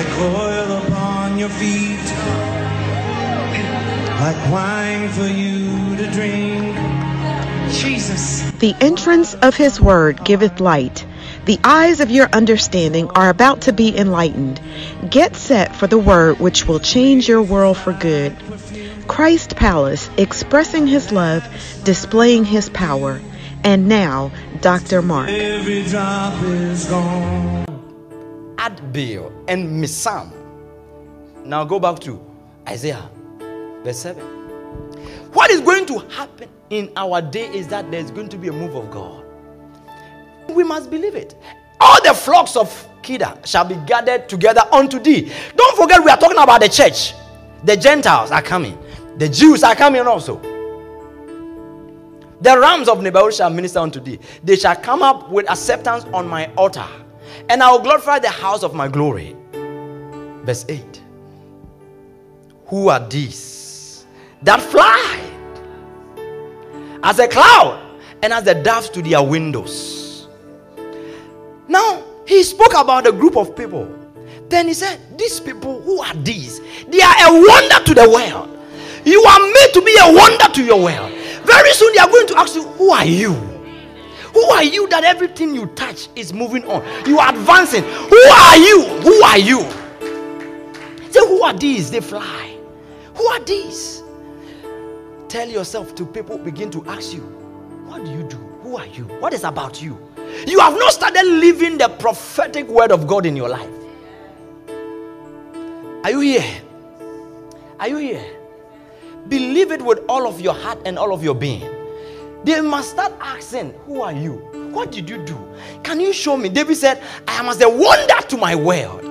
like oil upon your feet, like wine for you to drink. Jesus. The entrance of his word giveth light. The eyes of your understanding are about to be enlightened. Get set for the word which will change your world for good. Christ Palace, expressing his love, displaying his power. And now, Dr. Mark. Adbeel and Mibsam. Now go back to Isaiah, verse 7. What is going to happen in our day is that there's going to be a move of God. We must believe it. All the flocks of Kedar shall be gathered together unto thee. Don't forget, we are talking about the church. The Gentiles are coming, the Jews are coming also. The rams of Nebaioth shall minister unto thee. They shall come up with acceptance on my altar, and I will glorify the house of my glory. Verse 8. Who are these that fly as a cloud and as the doves to their windows? Now, he spoke about a group of people. Then he said, These people, who are these? They are a wonder to the world. You are made to be a wonder to your world. Very soon they are going to ask you, Who are you? Who are you that everything you touch is moving on? You are advancing. Who are you? Who are you? Say, Who are these? They fly. Who are these? Tell yourself to people begin to ask you, What do you do? Who are you? What is about you? You have not started living the prophetic word of God in your life. Are you here? Are you here? Believe it with all of your heart and all of your being. They must start asking, Who are you? What did you do? Can you show me? David said, I am as a wonder to my world.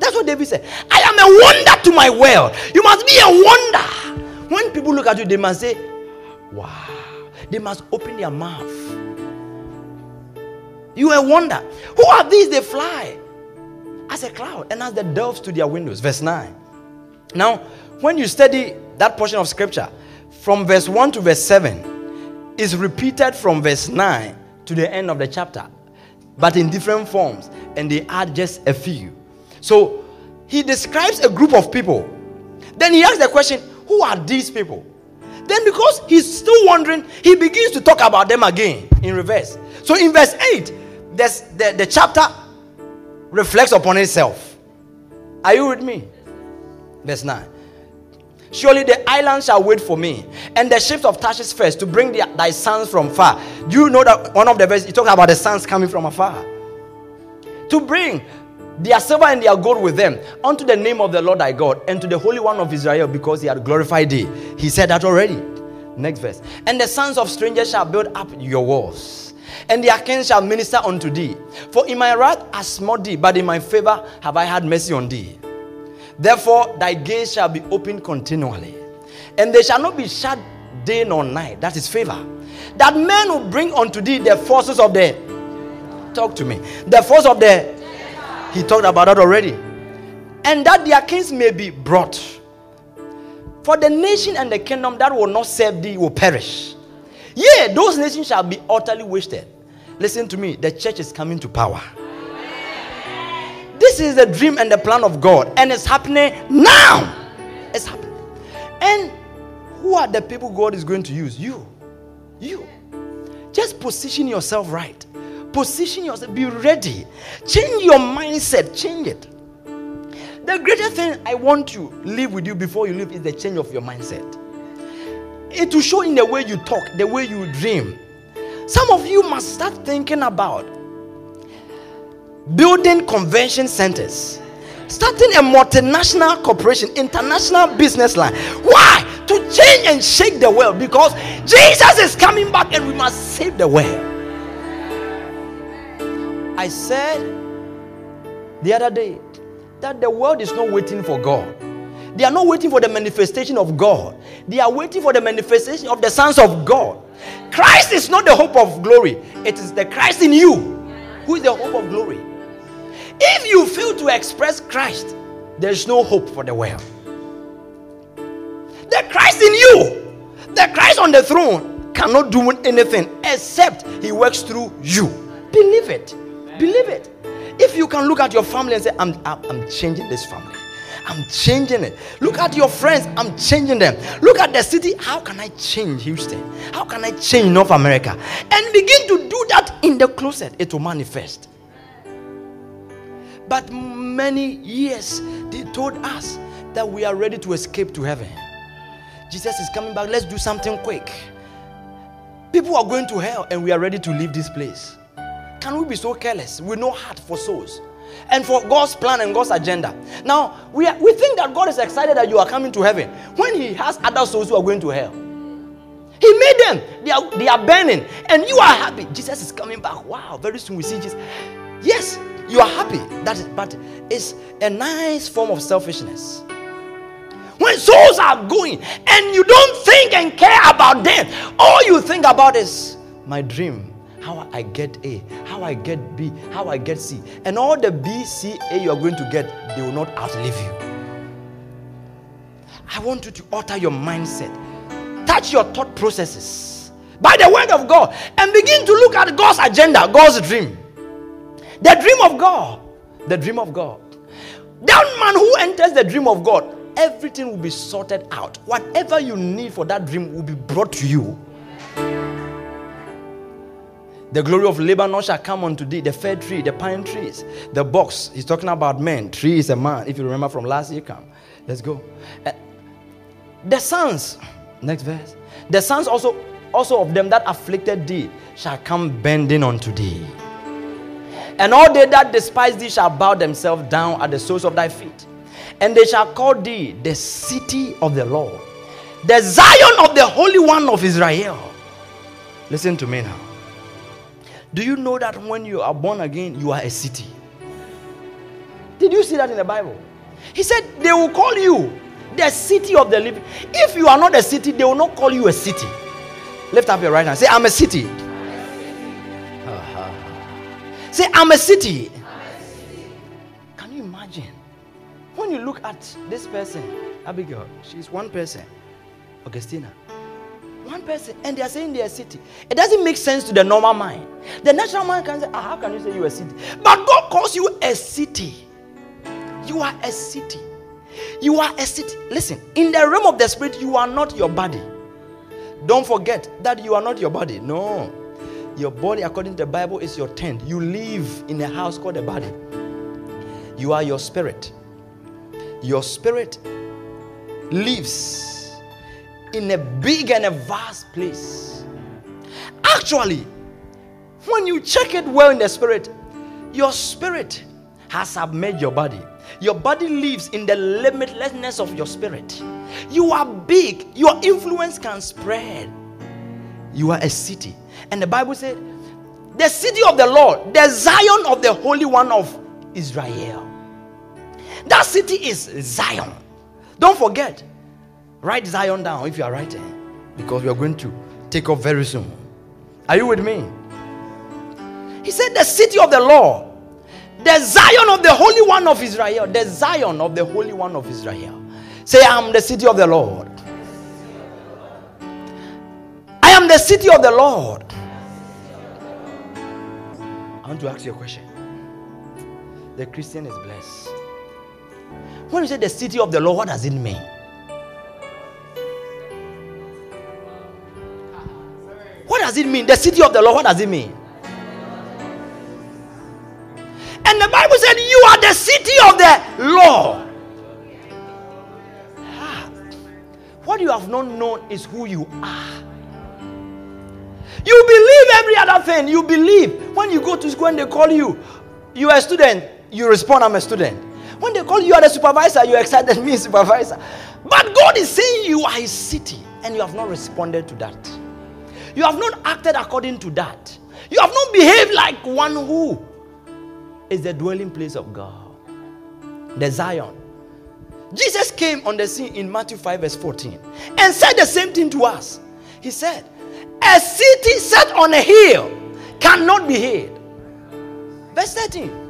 That's what David said. I am a wonder to my world. You must be a wonder. When people look at you, they must say, Wow. They must open their mouth. You are a wonder. Who are these? They fly as a cloud and as the doves to their windows. Verse 9. Now, when you study that portion of scripture from verse 1 to verse 7, is repeated from verse 9 to the end of the chapter, but in different forms, and they add just a few. So he describes a group of people. Then he asks the question, Who are these people? Then, because he's still wondering, he begins to talk about them again in reverse. So, in verse 8, the, the chapter reflects upon itself. Are you with me? Verse 9. Surely the islands shall wait for me, and the ships of Tarshish first to bring the, thy sons from far. Do you know that one of the verses he talks about the sons coming from afar? To bring their silver and their gold with them unto the name of the Lord thy God and to the Holy One of Israel because he had glorified thee. He said that already. Next verse. And the sons of strangers shall build up your walls, and their kings shall minister unto thee. For in my wrath I smote thee, but in my favor have I had mercy on thee. Therefore thy gates shall be opened continually, and they shall not be shut day nor night. That is favor. That men will bring unto thee the forces of the talk to me. The force of the he talked about that already. And that their kings may be brought. For the nation and the kingdom that will not serve thee will perish. Yea, those nations shall be utterly wasted. Listen to me, the church is coming to power. This is the dream and the plan of God, and it's happening now. It's happening. And who are the people God is going to use? You. You. Just position yourself right. Position yourself. Be ready. Change your mindset. Change it. The greatest thing I want to leave with you before you leave is the change of your mindset. It will show in the way you talk, the way you dream. Some of you must start thinking about building convention centers, starting a multinational corporation, international business line. Why? To change and shake the world because Jesus is coming back and we must save the world. I said the other day that the world is not waiting for God. They are not waiting for the manifestation of God. They are waiting for the manifestation of the sons of God. Christ is not the hope of glory, it is the Christ in you who is the hope of glory. If you fail to express Christ, there's no hope for the world. The Christ in you, the Christ on the throne, cannot do anything except he works through you. Believe it. Believe it. If you can look at your family and say, I'm, I'm, I'm changing this family. I'm changing it. Look at your friends. I'm changing them. Look at the city. How can I change Houston? How can I change North America? And begin to do that in the closet. It will manifest. But many years they told us that we are ready to escape to heaven. Jesus is coming back. Let's do something quick. People are going to hell and we are ready to leave this place. Can we be so careless with no heart for souls? and for God's plan and God's agenda. Now, we, are, we think that God is excited that you are coming to heaven when He has other souls who are going to hell. He made them, they are, they are burning, and you are happy. Jesus is coming back. Wow, very soon we see Jesus. Yes, you are happy. That is, but it's a nice form of selfishness. When souls are going and you don't think and care about them, all you think about is my dream how I get A, how I get B, how I get C. And all the B, C, A you are going to get, they will not outlive you. I want you to alter your mindset, touch your thought processes by the word of God, and begin to look at God's agenda, God's dream. The dream of God. The dream of God. That man who enters the dream of God, everything will be sorted out. Whatever you need for that dream will be brought to you. The glory of Lebanon shall come unto thee, the fir tree, the pine trees, the box. He's talking about men. Tree is a man. If you remember from last year, come. Let's go. Uh, the sons, next verse. The sons also, also of them that afflicted thee shall come bending unto thee. And all they that despise thee shall bow themselves down at the soles of thy feet. And they shall call thee the city of the Lord, the Zion of the Holy One of Israel. Listen to me now. Do you know that when you are born again, you are a city? Did you see that in the Bible? He said, They will call you the city of the living. If you are not a city, they will not call you a city. Lift up your right hand. Say, I'm a city. Say, I'm a city. Can you imagine? When you look at this person, Abigail, she's one person. Augustina, one person, and they are saying they are city. It doesn't make sense to the normal mind. The natural mind can say, ah, How can you say you are a city? But God calls you a city. You are a city. You are a city. Listen, in the realm of the spirit, you are not your body. Don't forget that you are not your body. No. Your body, according to the Bible, is your tent. You live in a house called a body. You are your spirit. Your spirit lives in a big and a vast place. Actually, when you check it well in the spirit, your spirit has submerged your body. Your body lives in the limitlessness of your spirit. You are big, your influence can spread. You are a city. And the Bible said, the city of the Lord, the Zion of the Holy One of Israel. That city is Zion. Don't forget, Write Zion down if you are writing, because we are going to take off very soon. Are you with me? He said, The city of the Lord, the Zion of the Holy One of Israel, the Zion of the Holy One of Israel. Say, I am the city of the Lord. I am the city of the Lord. Want to ask you a question. The Christian is blessed. When you say the city of the Lord, what does it mean? What does it mean? The city of the Lord, what does it mean? And the Bible said, You are the city of the Lord. Ah. What you have not known is who you are. Every other thing. You believe when you go to school and they call you, you are a student, you respond, I'm a student. When they call you, you are the supervisor, you're excited, me supervisor. But God is saying you are his city and you have not responded to that. You have not acted according to that. You have not behaved like one who is the dwelling place of God, the Zion. Jesus came on the scene in Matthew 5, verse 14, and said the same thing to us. He said, A city set on a hill cannot be hid. Verse 13.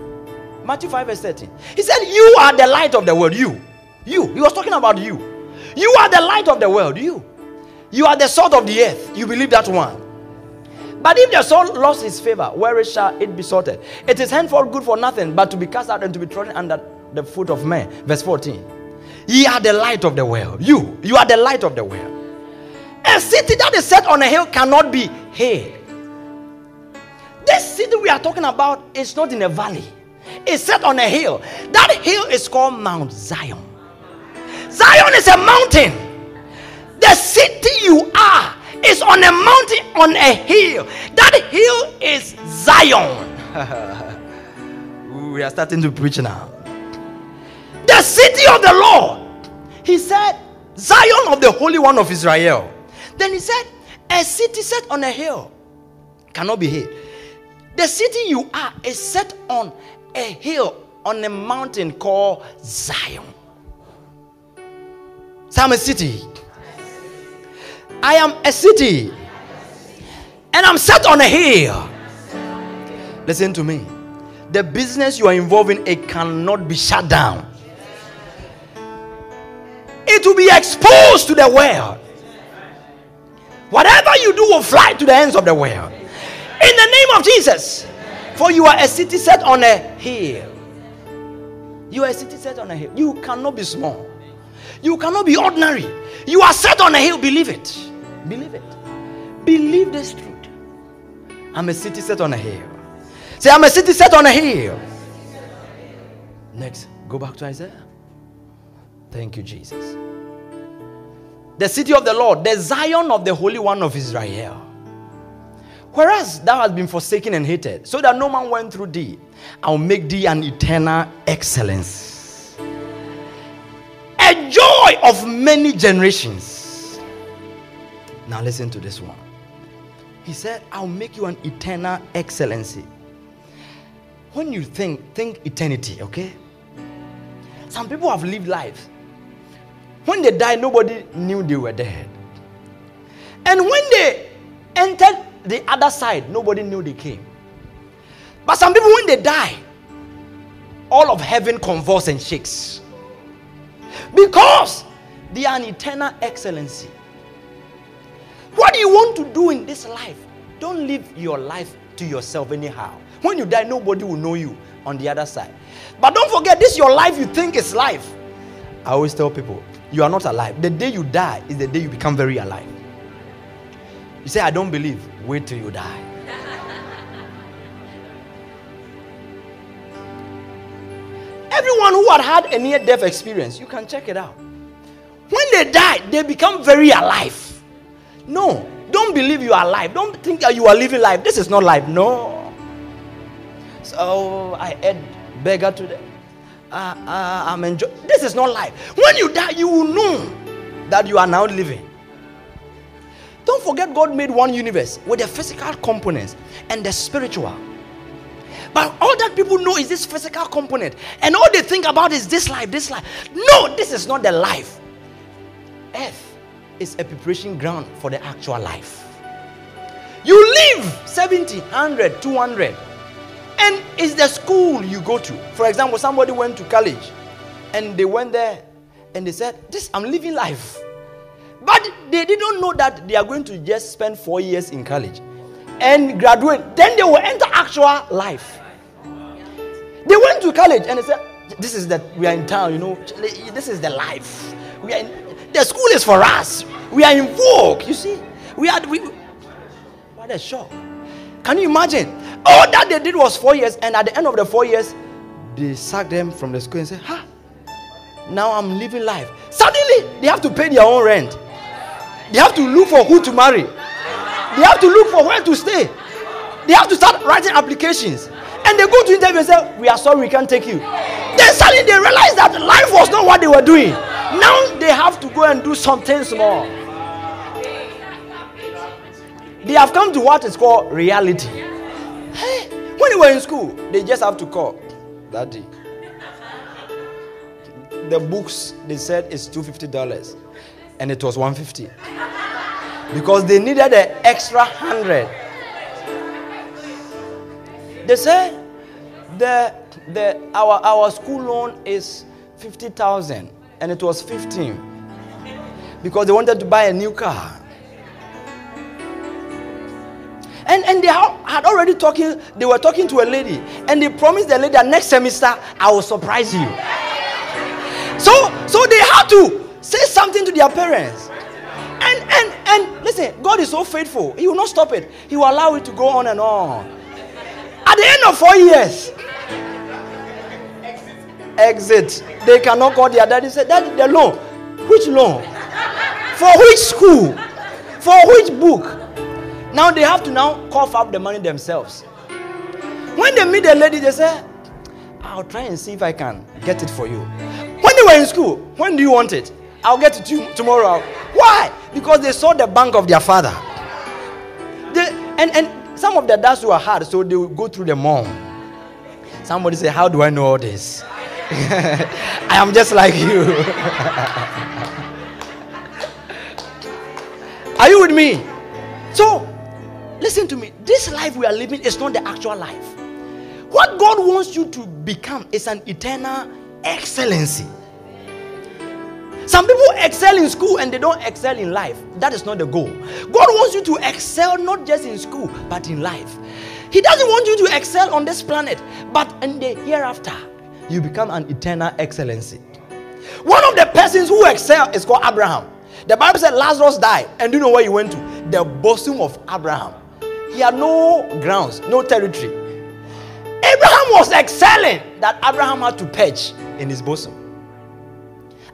Matthew 5, verse 13. He said, You are the light of the world. You. You. He was talking about you. You are the light of the world. You. You are the salt of the earth. You believe that one. But if the soul lost its favor, where shall it be sorted? It is henceforth good for nothing but to be cast out and to be trodden under the foot of men. Verse 14. Ye are the light of the world. You, you are the light of the world. A city that is set on a hill cannot be hid. This city we are talking about is not in a valley, it's set on a hill. That hill is called Mount Zion. Zion is a mountain. The city you are is on a mountain, on a hill. That hill is Zion. we are starting to preach now. The city of the Lord. He said, Zion of the Holy One of Israel. Then he said, A city set on a hill cannot be hid. The city you are is set on a hill, on a mountain called Zion. So I'm a city. I am a city. And I'm set on a hill. Listen to me. The business you are involved in, it cannot be shut down. It will be exposed to the world. Whatever you do will fly to the ends of the world. In the name of Jesus. For you are a city set on a hill. You are a city set on a hill. You cannot be small. You cannot be ordinary. You are set on a hill. Believe it. Believe it. Believe this truth. I'm a city set on a hill. Say, I'm a city set on a hill. Next, go back to Isaiah. Thank you, Jesus the city of the Lord, the Zion of the Holy One of Israel. Whereas thou hast been forsaken and hated, so that no man went through thee, I'll make thee an eternal excellence. A joy of many generations. Now listen to this one. He said, I'll make you an eternal excellency. When you think, think eternity, okay? Some people have lived lives when they died, nobody knew they were dead. And when they entered the other side, nobody knew they came. But some people, when they die, all of heaven convulses and shakes. Because they are an eternal excellency. What do you want to do in this life? Don't live your life to yourself anyhow. When you die, nobody will know you on the other side. But don't forget, this your life you think is life. I always tell people you are not alive. The day you die is the day you become very alive. You say, I don't believe. Wait till you die. Everyone who had had a near death experience, you can check it out. When they die, they become very alive. No, don't believe you are alive. Don't think that you are living life. This is not life. No. So I ate burger today uh, I'm enjoying. This is not life. When you die, you will know that you are now living. Don't forget, God made one universe with the physical components and the spiritual. But all that people know is this physical component, and all they think about is this life, this life. No, this is not the life. Earth is a preparation ground for the actual life. You live 70, 100, 200 and it's the school you go to. For example, somebody went to college and they went there and they said, This I'm living life. But they didn't know that they are going to just spend four years in college and graduate. Then they will enter actual life. They went to college and they said, This is that we are in town, you know, this is the life. We are in, the school is for us. We are in vogue, you see. We are we what a shock. Can you imagine? All that they did was four years, and at the end of the four years, they sacked them from the school and said, Ha, now I'm living life. Suddenly, they have to pay their own rent. They have to look for who to marry. They have to look for where to stay. They have to start writing applications. And they go to interview and say, We are sorry, we can't take you. Then suddenly they realize that life was not what they were doing. Now they have to go and do something small. They have come to what is called reality. Hey, when you were in school, they just have to call daddy. The books they said is two fifty dollars, and it was one fifty because they needed an extra hundred. They said the the our our school loan is fifty thousand, and it was fifteen because they wanted to buy a new car. And, and they had already talking, they were talking to a lady, and they promised the lady that next semester I will surprise you. So, so they had to say something to their parents. And and and listen, God is so faithful. He will not stop it. He will allow it to go on and on. At the end of four years, exit. They cannot call their daddy. Say, Daddy, the loan. Which loan? For which school? For which book? Now they have to now cough up the money themselves. When they meet the lady, they say, I'll try and see if I can get it for you. When they were in school, when do you want it? I'll get it to you tomorrow. Why? Because they saw the bank of their father. They, and, and some of the dads were hard, so they would go through the mom. Somebody say, How do I know all this? I am just like you. are you with me? So, listen to me. This life we are living is not the actual life. What God wants you to become is an eternal excellency. Some people excel in school and they don't excel in life. That is not the goal. God wants you to excel not just in school, but in life. He doesn't want you to excel on this planet, but in the hereafter, you become an eternal excellency. One of the persons who excel is called Abraham. The Bible said Lazarus died, and do you know where he went to? The bosom of Abraham. He had no grounds, no territory. Abraham was excelling that Abraham had to perch in his bosom.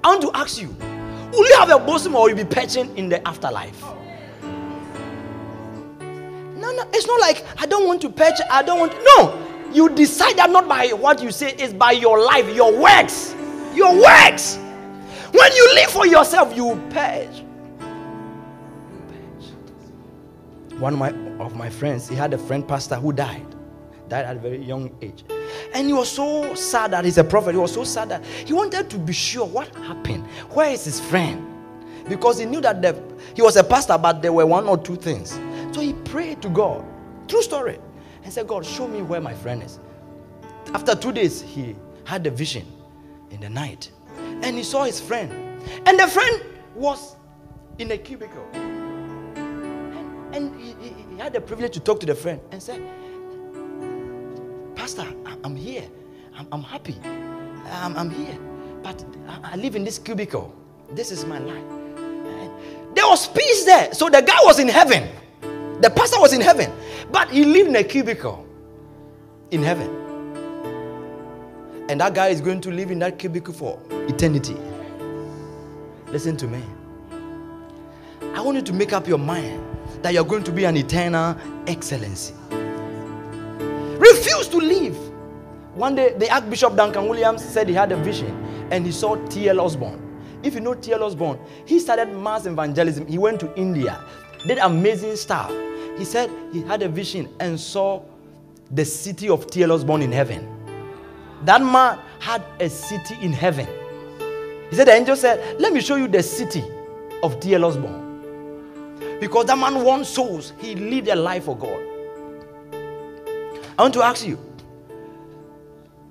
I want to ask you will you have a bosom or will you be perching in the afterlife? No, no, it's not like I don't want to perch, I don't want to. No, you decide that not by what you say, it's by your life, your works. Your works. When you live for yourself, you perch. One of my, of my friends, he had a friend pastor who died died at a very young age. And he was so sad that he's a prophet. He was so sad that he wanted to be sure what happened. Where is his friend? Because he knew that the, he was a pastor, but there were one or two things. So he prayed to God. True story. And said, God, show me where my friend is. After two days, he had a vision in the night. And he saw his friend. And the friend was in a cubicle. And, and he, he, he had the privilege to talk to the friend and said, Pastor, I'm here. I'm, I'm happy. I'm, I'm, here. But I, live in this cubicle. This is my life. There was peace there. So the guy was in heaven. The pastor was in heaven. But he lived in a cubicle in heaven. And that guy is going to live in that cubicle for eternity. Listen to me. I want you to make up your mind that you're going to be an eternal excellency Refuse to leave. One day, the Archbishop Duncan Williams said he had a vision and he saw T.L. Osborn. If you know T.L. Osborn, he started mass evangelism. He went to India, did amazing stuff. He said he had a vision and saw the city of T.L. Osborn in heaven. That man had a city in heaven. He said, The angel said, Let me show you the city of T.L. Osborn. Because that man won souls, he lived a life for God. I want to ask you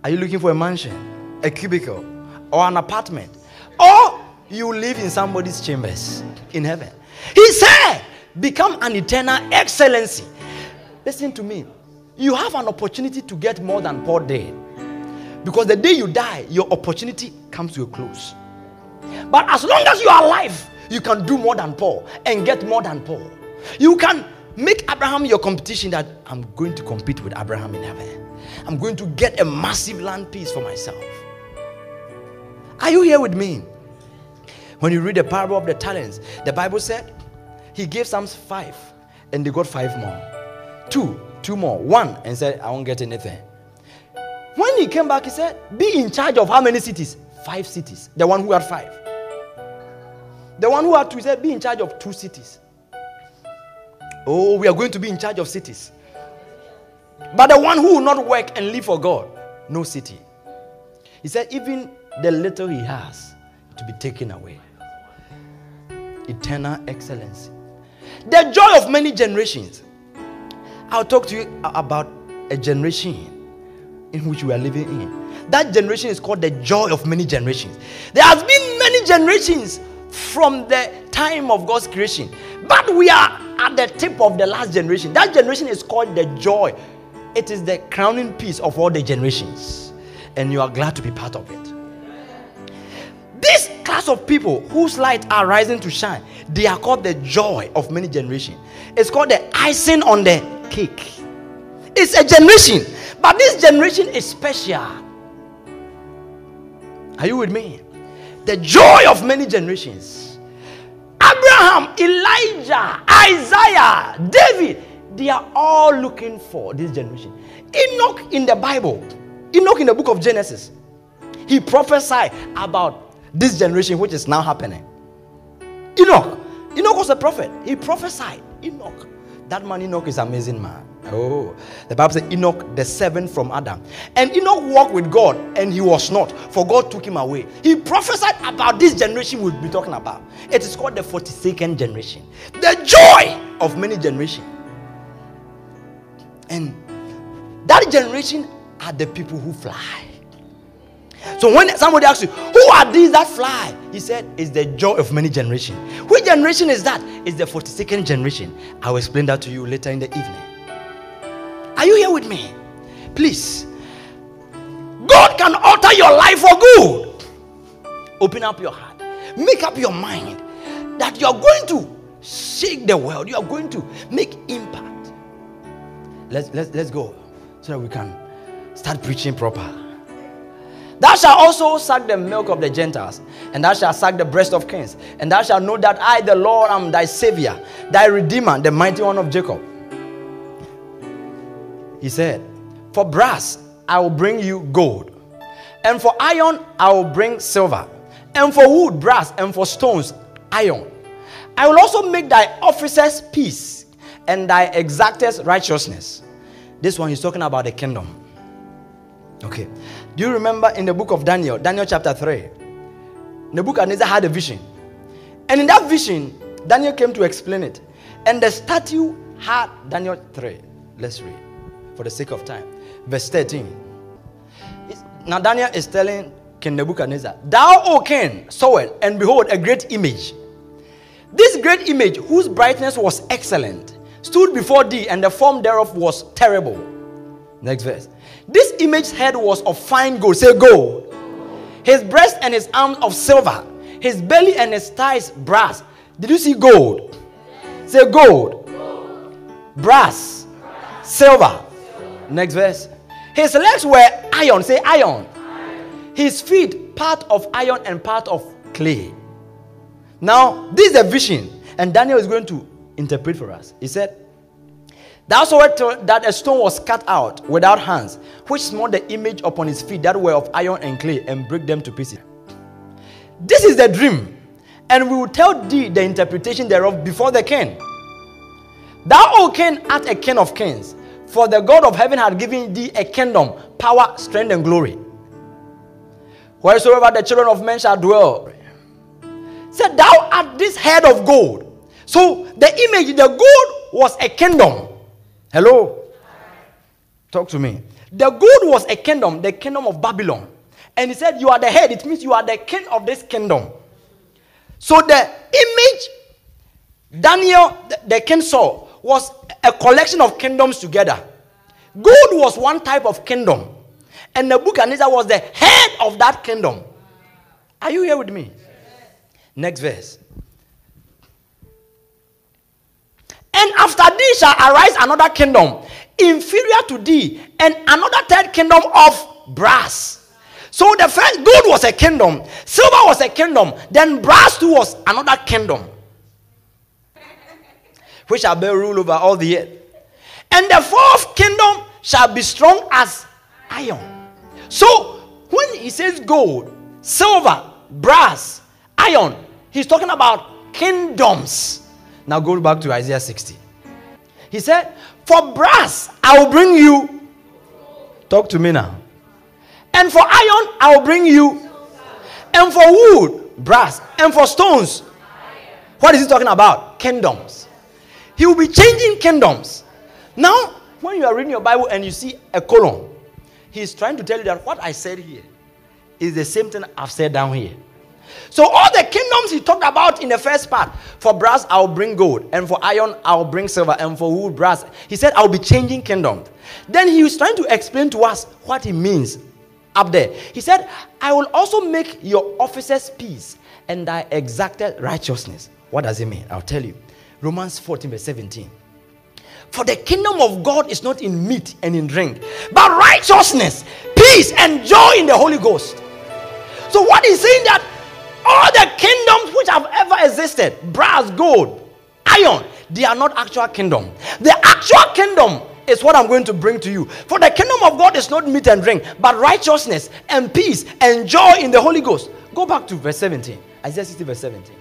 Are you looking for a mansion, a cubicle, or an apartment? Or you live in somebody's chambers in heaven? He said, Become an eternal excellency. Listen to me. You have an opportunity to get more than Paul did. Because the day you die, your opportunity comes to a close. But as long as you are alive, you can do more than Paul and get more than Paul. You can Make Abraham your competition that I'm going to compete with Abraham in heaven. I'm going to get a massive land piece for myself. Are you here with me? When you read the parable of the talents, the Bible said he gave some five and they got five more. Two, two more, one, and said, I won't get anything. When he came back, he said, Be in charge of how many cities? Five cities. The one who had five. The one who had to said, Be in charge of two cities. Oh, we are going to be in charge of cities. But the one who will not work and live for God, no city. He said, even the little he has to be taken away. Eternal excellence. The joy of many generations. I'll talk to you about a generation in which we are living in. That generation is called the joy of many generations. There has been many generations from the time of God's creation, but we are at the tip of the last generation. That generation is called the joy. It is the crowning piece of all the generations. And you are glad to be part of it. This class of people whose light are rising to shine, they are called the joy of many generations. It's called the icing on the cake. It's a generation, but this generation is special. Are you with me? The joy of many generations. Abraham, Elijah, Isaiah, David, they are all looking for this generation. Enoch in the Bible, Enoch in the book of Genesis, he prophesied about this generation which is now happening. Enoch, Enoch was a prophet. He prophesied. Enoch, that man Enoch is amazing man. Oh, the Bible says Enoch, the seventh from Adam. And Enoch walked with God and he was not, for God took him away. He prophesied about this generation we'll be talking about. It is called the 42nd generation, the joy of many generations. And that generation are the people who fly. So when somebody asks you, who are these that fly? He said, it's the joy of many generations. Which generation is that? It's the 42nd generation. I will explain that to you later in the evening. Are you here with me? Please. God can alter your life for good. Open up your heart. Make up your mind that you are going to shake the world. You are going to make impact. Let's, let's, let's go so that we can start preaching proper. Thou shalt also suck the milk of the Gentiles, and thou shalt suck the breast of kings, and thou shalt know that I, the Lord, am thy Savior, thy Redeemer, the mighty one of Jacob. He said, For brass I will bring you gold, and for iron I will bring silver, and for wood brass, and for stones iron. I will also make thy officers peace, and thy exactors righteousness. This one he's talking about the kingdom. Okay. Do you remember in the book of Daniel, Daniel chapter 3? Nebuchadnezzar had a vision. And in that vision, Daniel came to explain it. And the statue had Daniel 3. Let's read for the sake of time. Verse 13. now Daniel is telling King Nebuchadnezzar, Thou, O king, saw it, and behold, a great image. This great image, whose brightness was excellent, stood before thee, and the form thereof was terrible. Next verse. This image's head was of fine gold. Say gold. His breast and his arms of silver. His belly and his thighs brass. Did you see gold? Say gold. Brass. Silver. Next verse. His legs were iron. Say iron. His feet part of iron and part of clay. Now, this is a vision, and Daniel is going to interpret for us. He said, Thou sawest that a stone was cut out without hands, which smote the image upon his feet that were of iron and clay, and break them to pieces. This is the dream, and we will tell thee the interpretation thereof before the king. Thou, O king, art a king of kings, for the God of heaven had given thee a kingdom, power, strength, and glory. Wheresoever the children of men shall dwell, said, Thou art this head of gold. So the image, the gold was a kingdom. Hello? Talk to me. The gold was a kingdom, the kingdom of Babylon. And he said, You are the head. It means you are the king of this kingdom. So the image Daniel, the, the king saw, was a collection of kingdoms together. Gold was one type of kingdom. And Nebuchadnezzar was the head of that kingdom. Are you here with me? Next verse. And after thee shall arise another kingdom inferior to thee, and another third kingdom of brass. So the first gold was a kingdom, silver was a kingdom, then brass too was another kingdom, which shall bear rule over all the earth. And the fourth kingdom shall be strong as iron. So when he says gold, silver, brass, iron, he's talking about kingdoms. Now go back to Isaiah 60. He said, For brass I will bring you. Talk to me now. And for iron I will bring you. And for wood, brass. And for stones. What is he talking about? Kingdoms. He will be changing kingdoms. Now, when you are reading your Bible and you see a colon, he's trying to tell you that what I said here is the same thing I've said down here. So all the kingdoms he talked about in the first part, for brass I'll bring gold, and for iron I'll bring silver, and for wood brass. He said I'll be changing kingdoms. Then he was trying to explain to us what he means up there. He said, I will also make your officers peace and thy exacted righteousness. What does it mean? I'll tell you. Romans 14, verse 17. For the kingdom of God is not in meat and in drink, but righteousness, peace, and joy in the Holy Ghost. So, what he's saying that all the kingdoms which have ever existed brass, gold, iron they are not actual kingdom. The actual kingdom is what I'm going to bring to you. For the kingdom of God is not meat and drink, but righteousness and peace and joy in the Holy Ghost. Go back to verse 17. Isaiah 60, verse 17.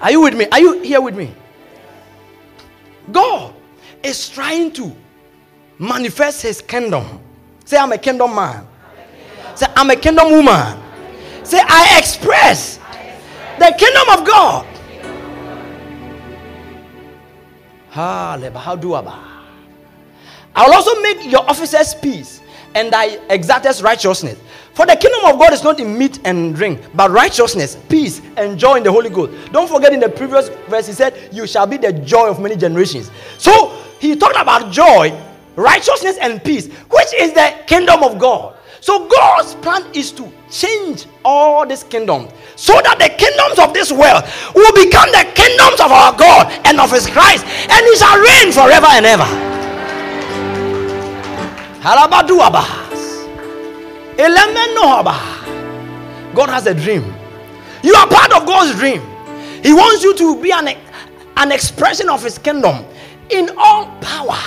Are you with me? Are you here with me? God is trying to manifest his kingdom. Say, I'm a kingdom man. Say, I'm a kingdom woman. Say, I express the kingdom of God. How do I will also make your officers peace and thy exactest righteousness. For the kingdom of God is not in meat and drink, but righteousness, peace, and joy in the Holy Ghost. Don't forget in the previous verse, he said, You shall be the joy of many generations. So he talked about joy, righteousness, and peace, which is the kingdom of God. So God's plan is to change all these kingdoms so that the kingdoms of this world will become the kingdoms of our God and of his Christ, and he shall reign forever and ever. God has a dream. You are part of God's dream. He wants you to be an, an expression of His kingdom in all power,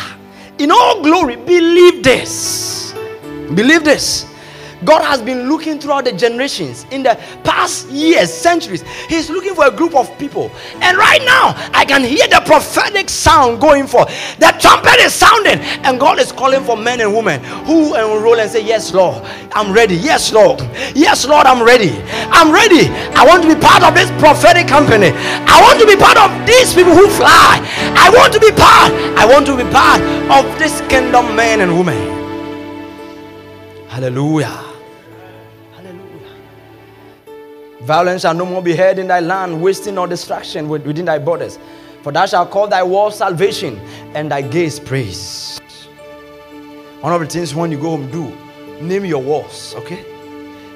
in all glory. Believe this. Believe this. God has been looking throughout the generations in the past years, centuries. He's looking for a group of people. And right now, I can hear the prophetic sound going forth. The trumpet is sounding, and God is calling for men and women who enroll and say, Yes, Lord, I'm ready. Yes, Lord. Yes, Lord, I'm ready. I'm ready. I want to be part of this prophetic company. I want to be part of these people who fly. I want to be part. I want to be part of this kingdom men and women. Hallelujah. Violence shall no more be heard in thy land, wasting or destruction within thy borders. For thou shalt call thy wall salvation and thy gates praise. One of the things when you go home, do name your walls, okay?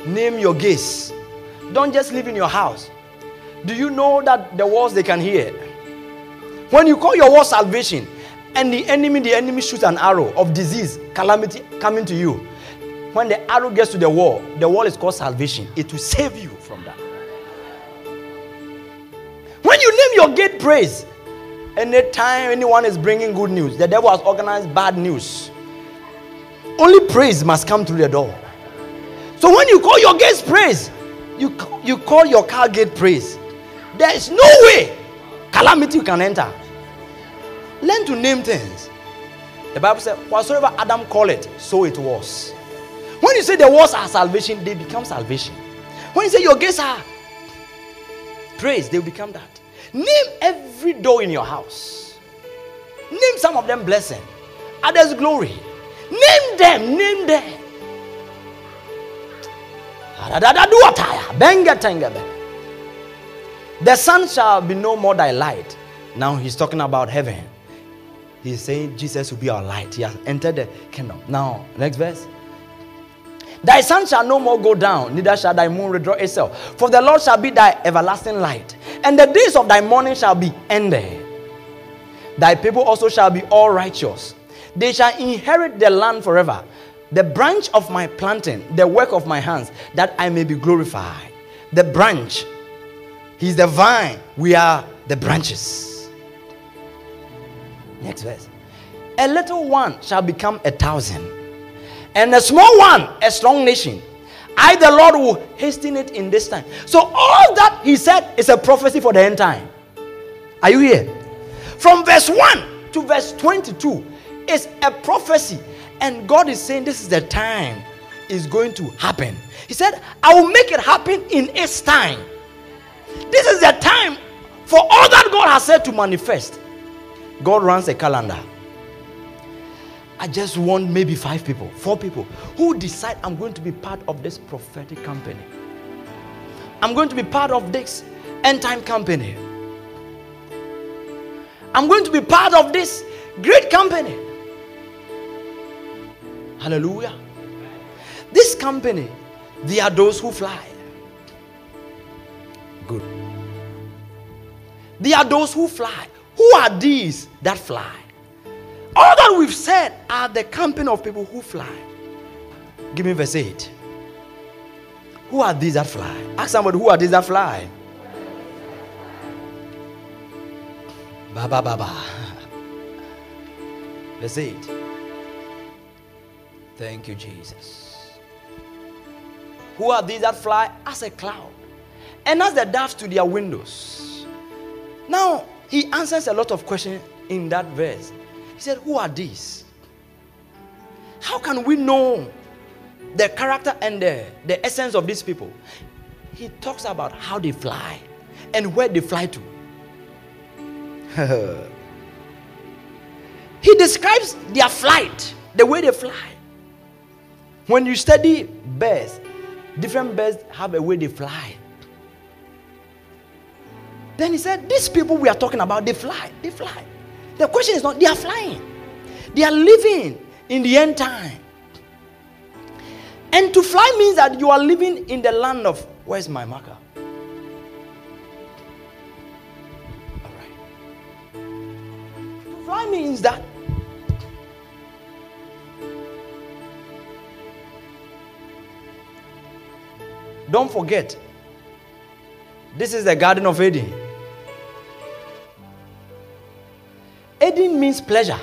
Name your gates. Don't just live in your house. Do you know that the walls they can hear? When you call your wall salvation, and the enemy, the enemy shoots an arrow of disease, calamity coming to you. When the arrow gets to the wall, the wall is called salvation. It will save you from that. You name your gate praise, anytime anyone is bringing good news, the devil has organized bad news. Only praise must come through the door. So when you call your gates praise, you, you call your car gate praise. There is no way calamity can enter. Learn to name things. The Bible said, whatsoever Adam called it, so it was. When you say the walls are salvation, they become salvation. When you say your gates are praise, they become that. Name every door in your house. Name some of them blessing, others glory. Name them, name them. The sun shall be no more thy light. Now he's talking about heaven. He's saying Jesus will be our light. He has entered the kingdom. Now, next verse. Thy sun shall no more go down, neither shall thy moon withdraw itself. For the Lord shall be thy everlasting light, and the days of thy mourning shall be ended. Thy people also shall be all righteous. They shall inherit the land forever. The branch of my planting, the work of my hands, that I may be glorified. The branch, he's the vine, we are the branches. Next verse. A little one shall become a thousand and a small one, a strong nation. I, the Lord, will hasten it in this time. So, all that he said is a prophecy for the end time. Are you here? From verse 1 to verse 22 is a prophecy, and God is saying this is the time is going to happen. He said, I will make it happen in its time. This is the time for all that God has said to manifest. God runs a calendar. I just want maybe five people, four people who decide I'm going to be part of this prophetic company. I'm going to be part of this end time company. I'm going to be part of this great company. Hallelujah. This company, they are those who fly. Good. They are those who fly. Who are these that fly? All that we've said are the company of people who fly. Give me verse 8. Who are these that fly? Ask somebody, who are these that fly? Ba ba ba ba. Verse 8. Thank you, Jesus. Who are these that fly as a cloud and as the doves to their windows? Now, he answers a lot of questions in that verse. He said, Who are these? How can we know the character and the, the essence of these people? He talks about how they fly and where they fly to. he describes their flight, the way they fly. When you study birds, different birds have a way they fly. Then he said, These people we are talking about, they fly. They fly. The question is not, they are flying. They are living in the end time. And to fly means that you are living in the land of, where's my marker? All right. To fly means that Don't forget, this is the Garden of Eden. Eden means pleasure.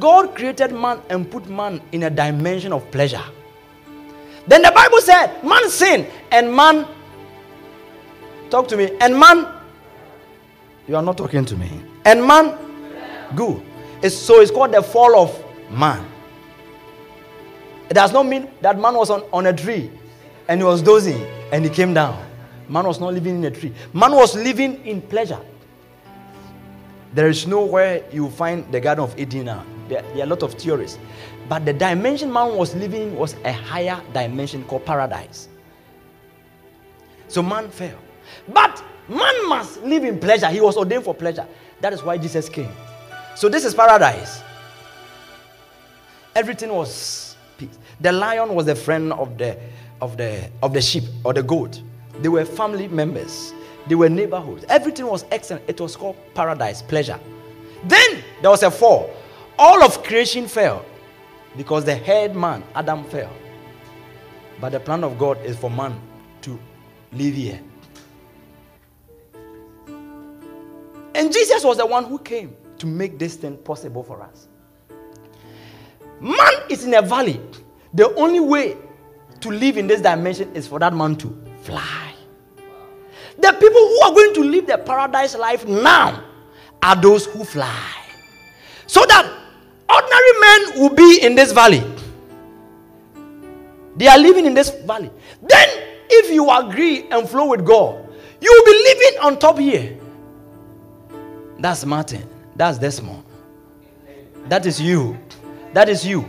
God created man and put man in a dimension of pleasure. Then the Bible said, man sinned and man, talk to me, and man, you are not talking to me, and man, good. It's, so it's called the fall of man. It does not mean that man was on, on a tree and he was dozing and he came down. Man was not living in a tree. Man was living in pleasure. There is nowhere you find the Garden of Eden now. There, there, are a lot of theories. But the dimension man was living in was a higher dimension called paradise. So man fell. But man must live in pleasure. He was ordained for pleasure. That is why Jesus came. So this is paradise. Everything was peace. The lion was the friend of the of the of the sheep or the goat. They were family members. They were neighborhoods. Everything was excellent. It was called paradise, pleasure. Then there was a fall. All of creation fell because the head man, Adam, fell. But the plan of God is for man to live here. And Jesus was the one who came to make this thing possible for us. Man is in a valley. The only way to live in this dimension is for that man to fly. The people who are going to live the paradise life now are those who fly. So that ordinary men will be in this valley. They are living in this valley. Then, if you agree and flow with God, you will be living on top here. That's Martin. That's Desmond. That is you. That is you.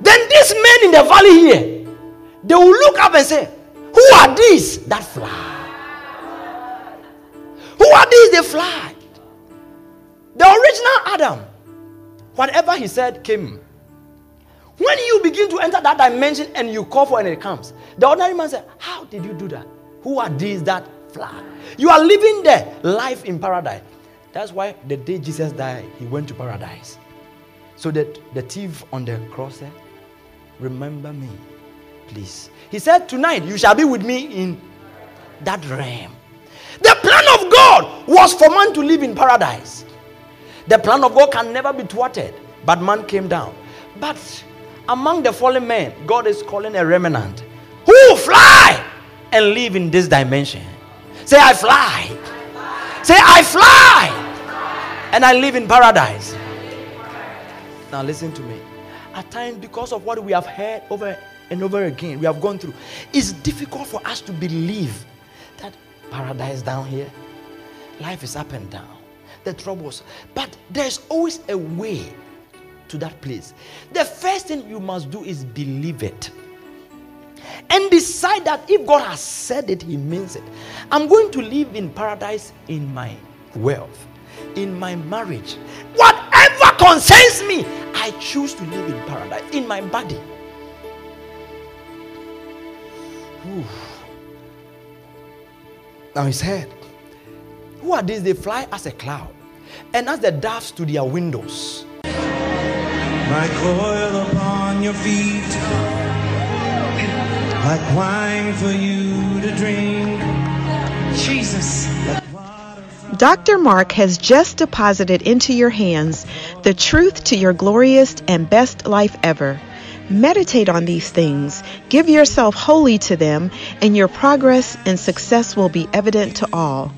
Then these men in the valley here, they will look up and say, Who are these that fly? Who are these they fly? The original Adam, whatever he said came. When you begin to enter that dimension and you call for it and it comes, the ordinary man said, How did you do that? Who are these that fly? You are living there, life in paradise. That's why the day Jesus died, he went to paradise. So that the thief on the cross said, Remember me, please. He said, Tonight you shall be with me in that realm. The plan of God was for man to live in paradise. The plan of God can never be thwarted, but man came down. But among the fallen men, God is calling a remnant who fly and live in this dimension. Say, I fly. Say, I fly. And I live in paradise. Now, listen to me. At times, because of what we have heard over and over again, we have gone through, it's difficult for us to believe that paradise down here, life is up and down, the troubles. But there's always a way to that place. The first thing you must do is believe it. and decide that if God has said it, He means it. I'm going to live in paradise in my wealth, in my marriage. Whatever concerns me, I choose to live in paradise in my body. Ooh. Now he said, Who are these? They fly as a cloud, and as the doves to their windows. Like oil upon your feet, like wine for you to drink. Jesus. Dr. Mark has just deposited into your hands the truth to your glorious and best life ever. Meditate on these things, give yourself wholly to them, and your progress and success will be evident to all.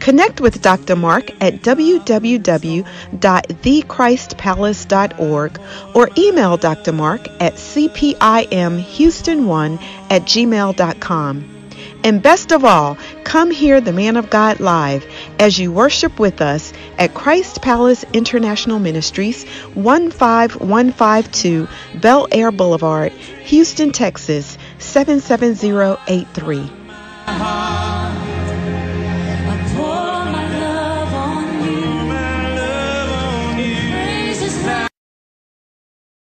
Connect with Dr. Mark at www.thechristpalace.org or email Dr. Mark at cpimhouston1 at gmail.com. And best of all, come hear the man of God live as you worship with us at Christ Palace International Ministries, 15152 Bellaire Boulevard, Houston, Texas, 77083. heart